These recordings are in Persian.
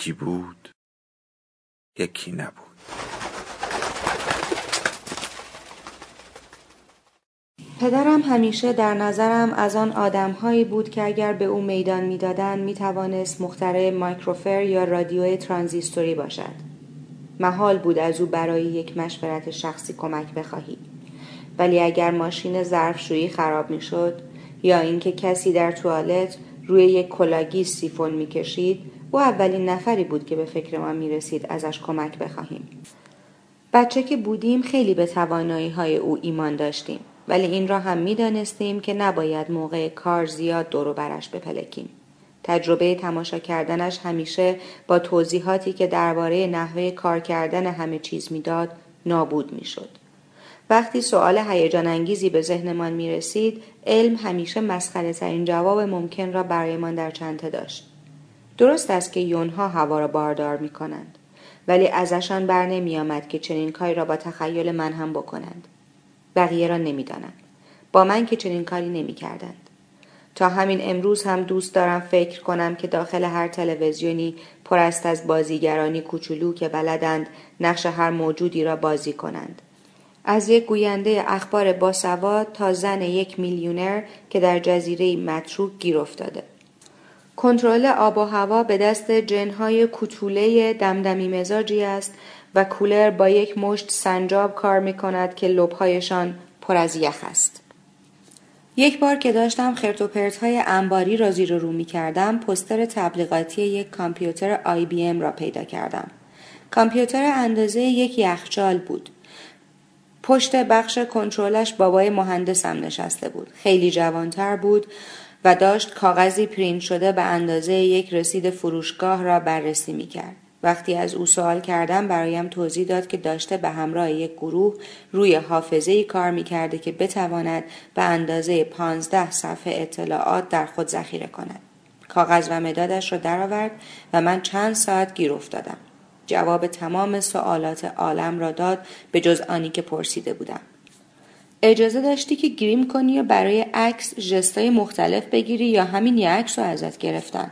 یکی بود یکی نبود. پدرم همیشه در نظرم از آن آدمهایی بود که اگر به او میدان می‌دادند می‌توانست مخترع مایکروفر یا رادیو ترانزیستوری باشد. محال بود از او برای یک مشورت شخصی کمک بخواهی. ولی اگر ماشین ظرفشویی خراب می‌شد یا اینکه کسی در توالت روی یک کلاگی سیفون می‌کشید او اولین نفری بود که به فکر ما می رسید ازش کمک بخواهیم. بچه که بودیم خیلی به توانایی های او ایمان داشتیم ولی این را هم می دانستیم که نباید موقع کار زیاد دور برش بپلکیم. تجربه تماشا کردنش همیشه با توضیحاتی که درباره نحوه کار کردن همه چیز می‌داد نابود می‌شد. وقتی سوال هیجان انگیزی به ذهنمان می رسید، علم همیشه مسخره ترین جواب ممکن را برایمان در چنته داشت. درست است که یونها هوا را باردار می کنند. ولی ازشان بر نمی آمد که چنین کاری را با تخیل من هم بکنند. بقیه را نمی‌دانند. با من که چنین کاری نمی کردند. تا همین امروز هم دوست دارم فکر کنم که داخل هر تلویزیونی پر است از بازیگرانی کوچولو که بلدند نقش هر موجودی را بازی کنند. از یک گوینده اخبار باسواد تا زن یک میلیونر که در جزیره متروک گیر افتاده. کنترل آب و هوا به دست جنهای کوتوله دمدمی مزاجی است و کولر با یک مشت سنجاب کار می کند که لبهایشان پر از یخ است. یک بار که داشتم خرت و های انباری را زیر رو می کردم پستر تبلیغاتی یک کامپیوتر آی بی ام را پیدا کردم. کامپیوتر اندازه یک یخچال بود. پشت بخش کنترلش بابای مهندسم نشسته بود. خیلی جوانتر بود و داشت کاغذی پرینت شده به اندازه یک رسید فروشگاه را بررسی می کرد. وقتی از او سوال کردم برایم توضیح داد که داشته به همراه یک گروه روی حافظه ای کار می کرده که بتواند به اندازه پانزده صفحه اطلاعات در خود ذخیره کند. کاغذ و مدادش را درآورد و من چند ساعت گیر افتادم. جواب تمام سوالات عالم را داد به جز آنی که پرسیده بودم. اجازه داشتی که گریم کنی یا برای عکس جستای مختلف بگیری یا همین یه عکس رو ازت گرفتن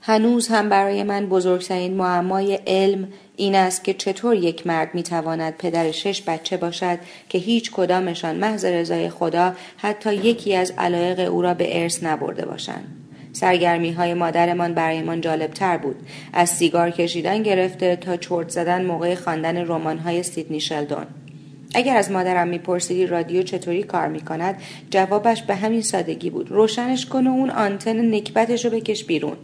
هنوز هم برای من بزرگترین معمای علم این است که چطور یک مرد می‌تواند پدر شش بچه باشد که هیچ کدامشان محض رضای خدا حتی یکی از علایق او را به ارث نبرده باشند. سرگرمی های مادرمان برایمان جالب تر بود. از سیگار کشیدن گرفته تا چرت زدن موقع خواندن رمان های سیدنی شلدون. اگر از مادرم میپرسیدی رادیو چطوری کار می‌کند؟ جوابش به همین سادگی بود. روشنش کن و اون آنتن نکبتش رو بکش بیرون.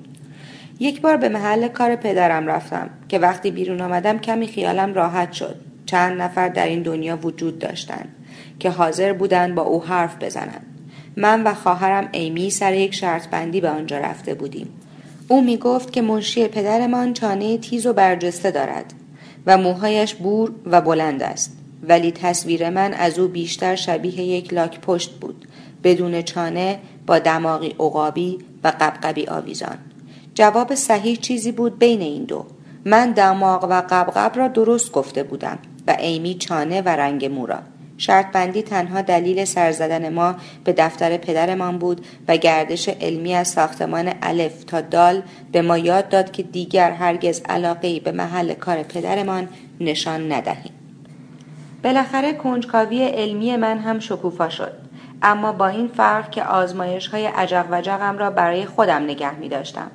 یک بار به محل کار پدرم رفتم که وقتی بیرون آمدم کمی خیالم راحت شد. چند نفر در این دنیا وجود داشتند که حاضر بودند با او حرف بزنند من و خواهرم ایمی سر یک شرط بندی به آنجا رفته بودیم. او می گفت که منشی پدرمان چانه تیز و برجسته دارد و موهایش بور و بلند است. ولی تصویر من از او بیشتر شبیه یک لاک پشت بود بدون چانه با دماغی عقابی و قبقبی آویزان. جواب صحیح چیزی بود بین این دو. من دماغ و قبقب را درست گفته بودم و ایمی چانه و رنگ مورا شرط بندی تنها دلیل سرزدن ما به دفتر پدرمان بود و گردش علمی از ساختمان الف تا دال به ما یاد داد که دیگر هرگز علاقه به محل کار پدرمان نشان ندهیم. بالاخره کنجکاوی علمی من هم شکوفا شد. اما با این فرق که آزمایش های عجق و جقم را برای خودم نگه می داشتم.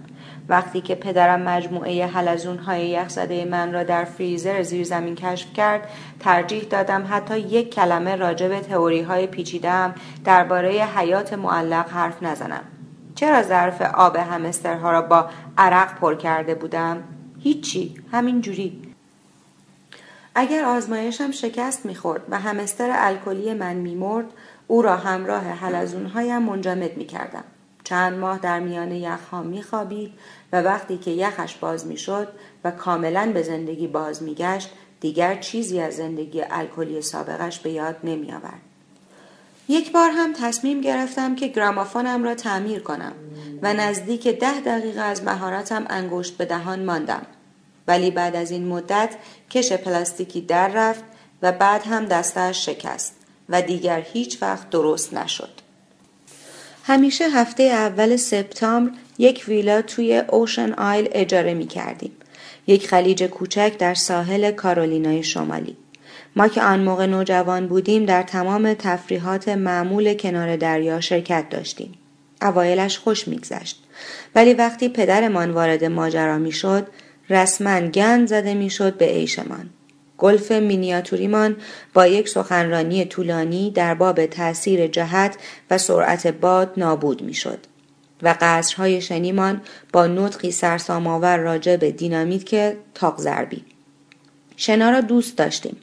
وقتی که پدرم مجموعه حلزون های یخزده من را در فریزر زیر زمین کشف کرد ترجیح دادم حتی یک کلمه راجع به تئوری های پیچیدم درباره حیات معلق حرف نزنم. چرا ظرف آب همسترها را با عرق پر کرده بودم؟ هیچی. همین جوری اگر آزمایشم شکست می‌خورد و همستر الکلی من میمرد او را همراه حلزونهایم منجمد می‌کردم. چند ماه در میان یخها میخوابید و وقتی که یخش باز می‌شد و کاملا به زندگی باز میگشت دیگر چیزی از زندگی الکلی سابقش به یاد نمیآورد. یک بار هم تصمیم گرفتم که گرامافونم را تعمیر کنم و نزدیک ده دقیقه از مهارتم انگشت به دهان ماندم. ولی بعد از این مدت کش پلاستیکی در رفت و بعد هم دستش شکست و دیگر هیچ وقت درست نشد. همیشه هفته اول سپتامبر یک ویلا توی اوشن آیل اجاره می کردیم. یک خلیج کوچک در ساحل کارولینای شمالی. ما که آن موقع نوجوان بودیم در تمام تفریحات معمول کنار دریا شرکت داشتیم. اوایلش خوش میگذشت ولی وقتی پدرمان وارد ماجرا می‌شد رسما گند زده می‌شد به عیشمان. گلف مینیاتوریمان با یک سخنرانی طولانی در باب تأثیر جهت و سرعت باد نابود می‌شد و قصرهای شنیمان با نطقی سرسامآور راجع به دینامیت که تاق زربی شنا را دوست داشتیم.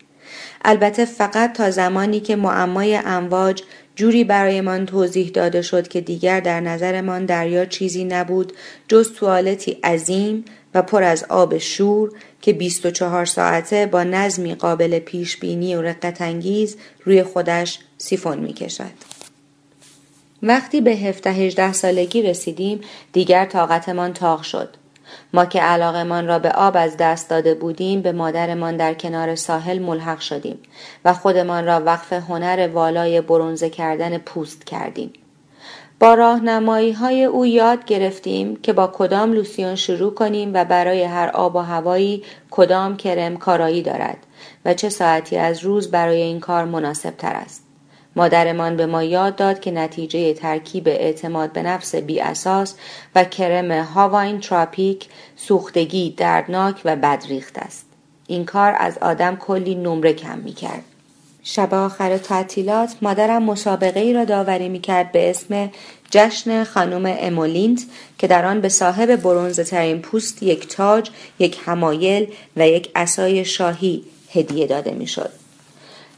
البته فقط تا زمانی که معمای امواج جوری برایمان توضیح داده شد که دیگر در نظرمان دریا چیزی نبود جز توالتی عظیم و پر از آب شور که 24 ساعته با نظمی قابل پیش بینی و رقت انگیز روی خودش سیفون می کشد. وقتی به 17 18 سالگی رسیدیم دیگر طاقتمان تاق شد. ما که علاقمان را به آب از دست داده بودیم به مادرمان در کنار ساحل ملحق شدیم و خودمان را وقف هنر والای برونزه کردن پوست کردیم. با راهنمایی های او یاد گرفتیم که با کدام لوسیون شروع کنیم و برای هر آب و هوایی کدام کرم کارایی دارد و چه ساعتی از روز برای این کار مناسب تر است. مادرمان به ما یاد داد که نتیجه ترکیب اعتماد به نفس بی اساس و کرم هاواین تراپیک سوختگی دردناک و بدریخت است. این کار از آدم کلی نمره کم می کرد. شب آخر تعطیلات مادرم مسابقه ای را داوری می کرد به اسم جشن خانم امولینت که در آن به صاحب برونزه ترین پوست یک تاج، یک همایل و یک اسای شاهی هدیه داده می شد.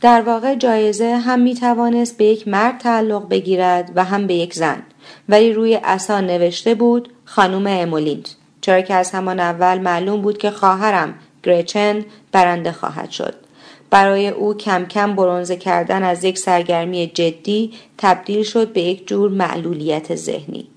در واقع جایزه هم می توانست به یک مرد تعلق بگیرد و هم به یک زن ولی روی اسا نوشته بود خانم امولینت چرا که از همان اول معلوم بود که خواهرم گرچن برنده خواهد شد برای او کم کم برونزه کردن از یک سرگرمی جدی تبدیل شد به یک جور معلولیت ذهنی.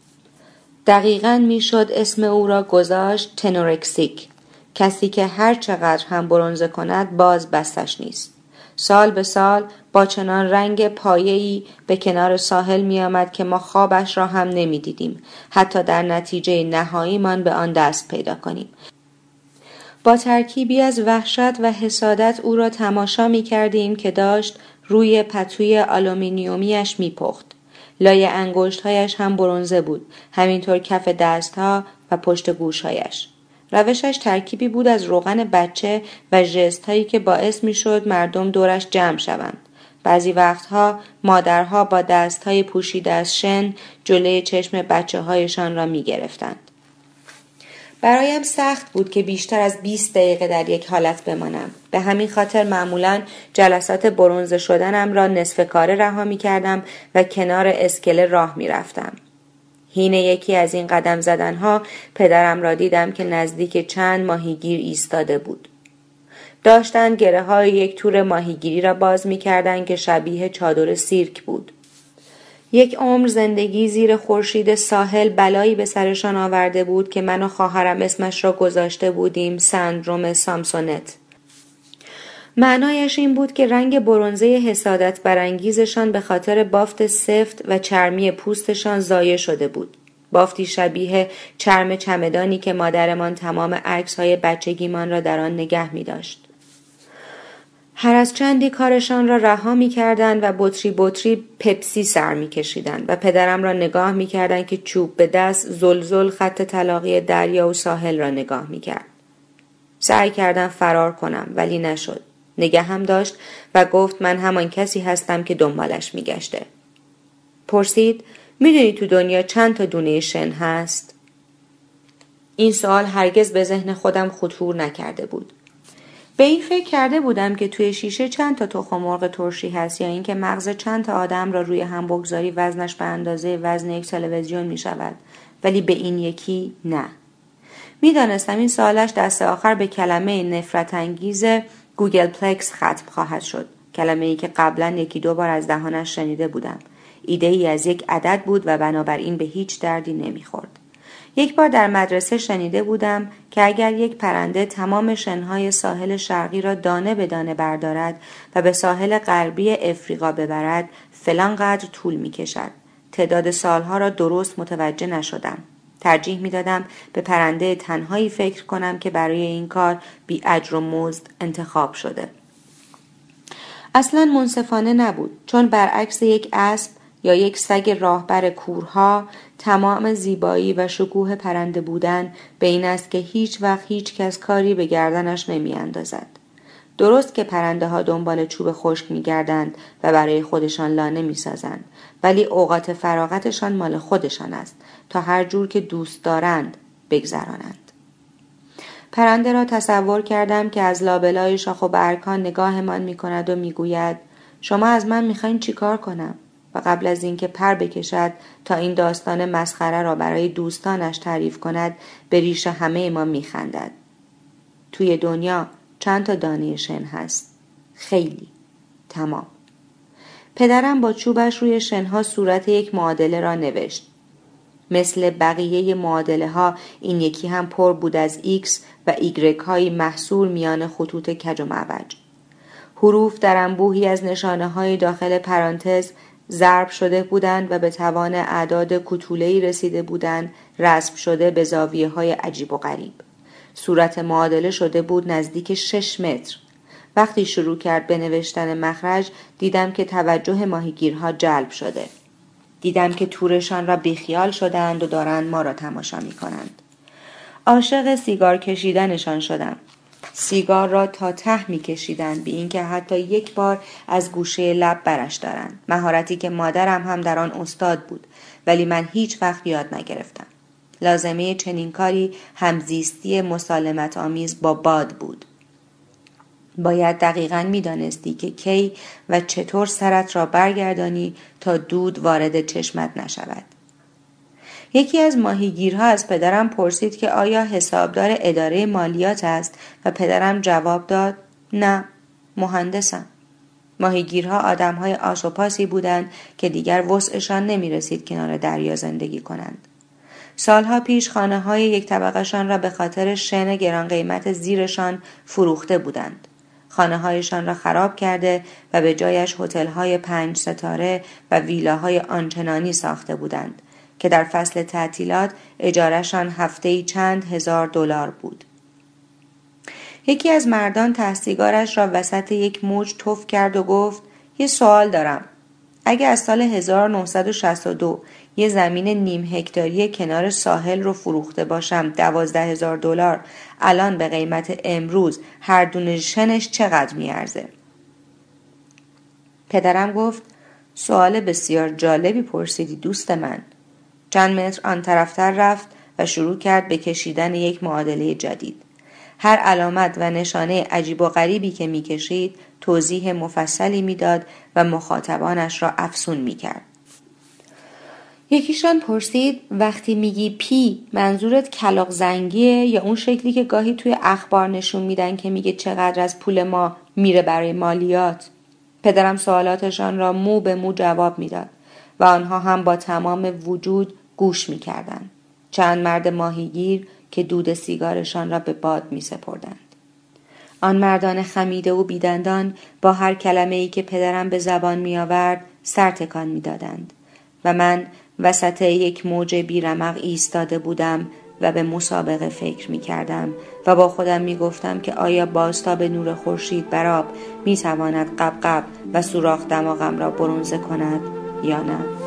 دقیقا می‌شد اسم او را گذاشت تنورکسیک کسی که هر چقدر هم برونزه کند باز بستش نیست. سال به سال با چنان رنگ پایه‌ای به کنار ساحل می آمد که ما خوابش را هم نمی دیدیم. حتی در نتیجه نهاییمان به آن دست پیدا کنیم. با ترکیبی از وحشت و حسادت او را تماشا می کردیم که داشت روی پتوی آلومینیومیش می پخت. لای انگشتهایش هم برنزه بود همینطور کف دستها و پشت گوشهایش روشش ترکیبی بود از روغن بچه و ژست هایی که باعث می شد مردم دورش جمع شوند بعضی وقتها مادرها با دست های پوشیده از شن جلوی چشم بچه هایشان را می گرفتند. برایم سخت بود که بیشتر از 20 دقیقه در یک حالت بمانم به همین خاطر معمولا جلسات برونزه شدنم را نصف کاره رها می کردم و کنار اسکله راه می رفتم. هین یکی از این قدم زدنها پدرم را دیدم که نزدیک چند ماهیگیر ایستاده بود. داشتند گره های یک تور ماهیگیری را باز می کردن که شبیه چادر سیرک بود. یک عمر زندگی زیر خورشید ساحل بلایی به سرشان آورده بود که من و خواهرم اسمش را گذاشته بودیم سندروم سامسونت معنایش این بود که رنگ برونزه حسادت برانگیزشان به خاطر بافت سفت و چرمی پوستشان ضایع شده بود بافتی شبیه چرم چمدانی که مادرمان تمام عکس های بچگیمان را در آن نگه می داشت. هر از چندی کارشان را رها می کردن و بطری بطری پپسی سر می کشیدن و پدرم را نگاه می کردن که چوب به دست زلزل خط طلاقی دریا و ساحل را نگاه می کرد. سعی کردم فرار کنم ولی نشد. نگه هم داشت و گفت من همان کسی هستم که دنبالش می گشته. پرسید می‌دونی تو دنیا چند تا دونه شن هست؟ این سوال هرگز به ذهن خودم خطور نکرده بود. به این فکر کرده بودم که توی شیشه چند تا تخم مرغ ترشی هست یا اینکه مغز چند تا آدم را روی هم بگذاری وزنش به اندازه وزن یک تلویزیون می شود. ولی به این یکی نه. می‌دانستم این سوالش دست آخر به کلمه نفرت انگیز googolplex ختم خواهد شد. کلمه ای که قبلا یکی دو بار از دهانش شنیده بودم. ایده ای از یک عدد بود و بنابراین به هیچ دردی نمی‌خورد. یک بار در مدرسه شنیده بودم که اگر یک پرنده تمام شنهای ساحل شرقی را دانه به دانه بردارد و به ساحل غربی افریقا ببرد فلان قدر طول می کشد. تعداد سالها را درست متوجه نشدم. ترجیح می دادم به پرنده تنهایی فکر کنم که برای این کار بی اجر و مزد انتخاب شده. اصلا منصفانه نبود چون برعکس یک اسب یا یک سگ راهبر کورها تمام زیبایی و شکوه پرنده بودن به این است که هیچ وقت هیچ کس کاری به گردنش نمی اندازد. درست که پرنده ها دنبال چوب خشک می گردند و برای خودشان لانه می سازند ولی اوقات فراغتشان مال خودشان است تا هر جور که دوست دارند بگذرانند. پرنده را تصور کردم که از لابلای شاخ و برکان نگاهمان می کند و می گوید شما از من می‌خواین چیکار کنم؟ قبل از اینکه پر بکشد تا این داستان مسخره را برای دوستانش تعریف کند به ریش همه ما میخندد. توی دنیا چند تا دانه شن هست. خیلی. تمام. پدرم با چوبش روی شنها صورت یک معادله را نوشت. مثل بقیه معادله ها این یکی هم پر بود از X و Y های محصول میان خطوط کج و معوج. حروف در انبوهی از نشانه های داخل پرانتز ضرب شده بودند و به توان اعداد کتولهی رسیده بودند رسم شده به زاویه های عجیب و غریب. صورت معادله شده بود نزدیک شش متر. وقتی شروع کرد به نوشتن مخرج دیدم که توجه ماهیگیرها جلب شده. دیدم که تورشان را بیخیال شدند و دارند ما را تماشا می کنند. عاشق سیگار کشیدنشان شدم. سیگار را تا ته می کشیدند بی اینکه حتی یک بار از گوشه لب برش دارند. مهارتی که مادرم هم در آن استاد بود ولی من هیچ وقت یاد نگرفتم. لازمه چنین کاری همزیستی مسالمت آمیز با باد بود. باید دقیقا می‌دانستی که کی و چطور سرت را برگردانی تا دود وارد چشمت نشود. یکی از ماهیگیرها از پدرم پرسید که آیا حسابدار اداره مالیات است و پدرم جواب داد نه مهندسم ماهیگیرها آدمهای آسوپاسی بودند که دیگر وسعشان نمی رسید کنار دریا زندگی کنند. سالها پیش خانه های یک طبقهشان را به خاطر شن گران قیمت زیرشان فروخته بودند. خانه هایشان را خراب کرده و به جایش هتل های پنج ستاره و ویلاهای آنچنانی ساخته بودند که در فصل تعطیلات اجارهشان هفته چند هزار دلار بود. یکی از مردان تحصیگارش را وسط یک موج توف کرد و گفت یه سوال دارم. اگه از سال 1962 یه زمین نیم هکتاری کنار ساحل رو فروخته باشم دوازده هزار دلار الان به قیمت امروز هر دونه شنش چقدر میارزه؟ پدرم گفت سوال بسیار جالبی پرسیدی دوست من چند متر آن طرفتر رفت و شروع کرد به کشیدن یک معادله جدید. هر علامت و نشانه عجیب و غریبی که می‌کشید توضیح مفصلی می‌داد و مخاطبانش را افسون می‌کرد. یکیشان پرسید وقتی میگی پی منظورت کلاق زنگیه یا اون شکلی که گاهی توی اخبار نشون میدن که میگه چقدر از پول ما میره برای مالیات پدرم سوالاتشان را مو به مو جواب می‌داد و آنها هم با تمام وجود گوش می کردن. چند مرد ماهیگیر که دود سیگارشان را به باد می سپردند. آن مردان خمیده و بیدندان با هر کلمه ای که پدرم به زبان می آورد سر تکان می دادند و من وسط یک موج بیرمق ایستاده بودم و به مسابقه فکر می کردم و با خودم می گفتم که آیا بازتاب نور خورشید براب می تواند قبقب و سوراخ دماغم را برونزه کند یا نه؟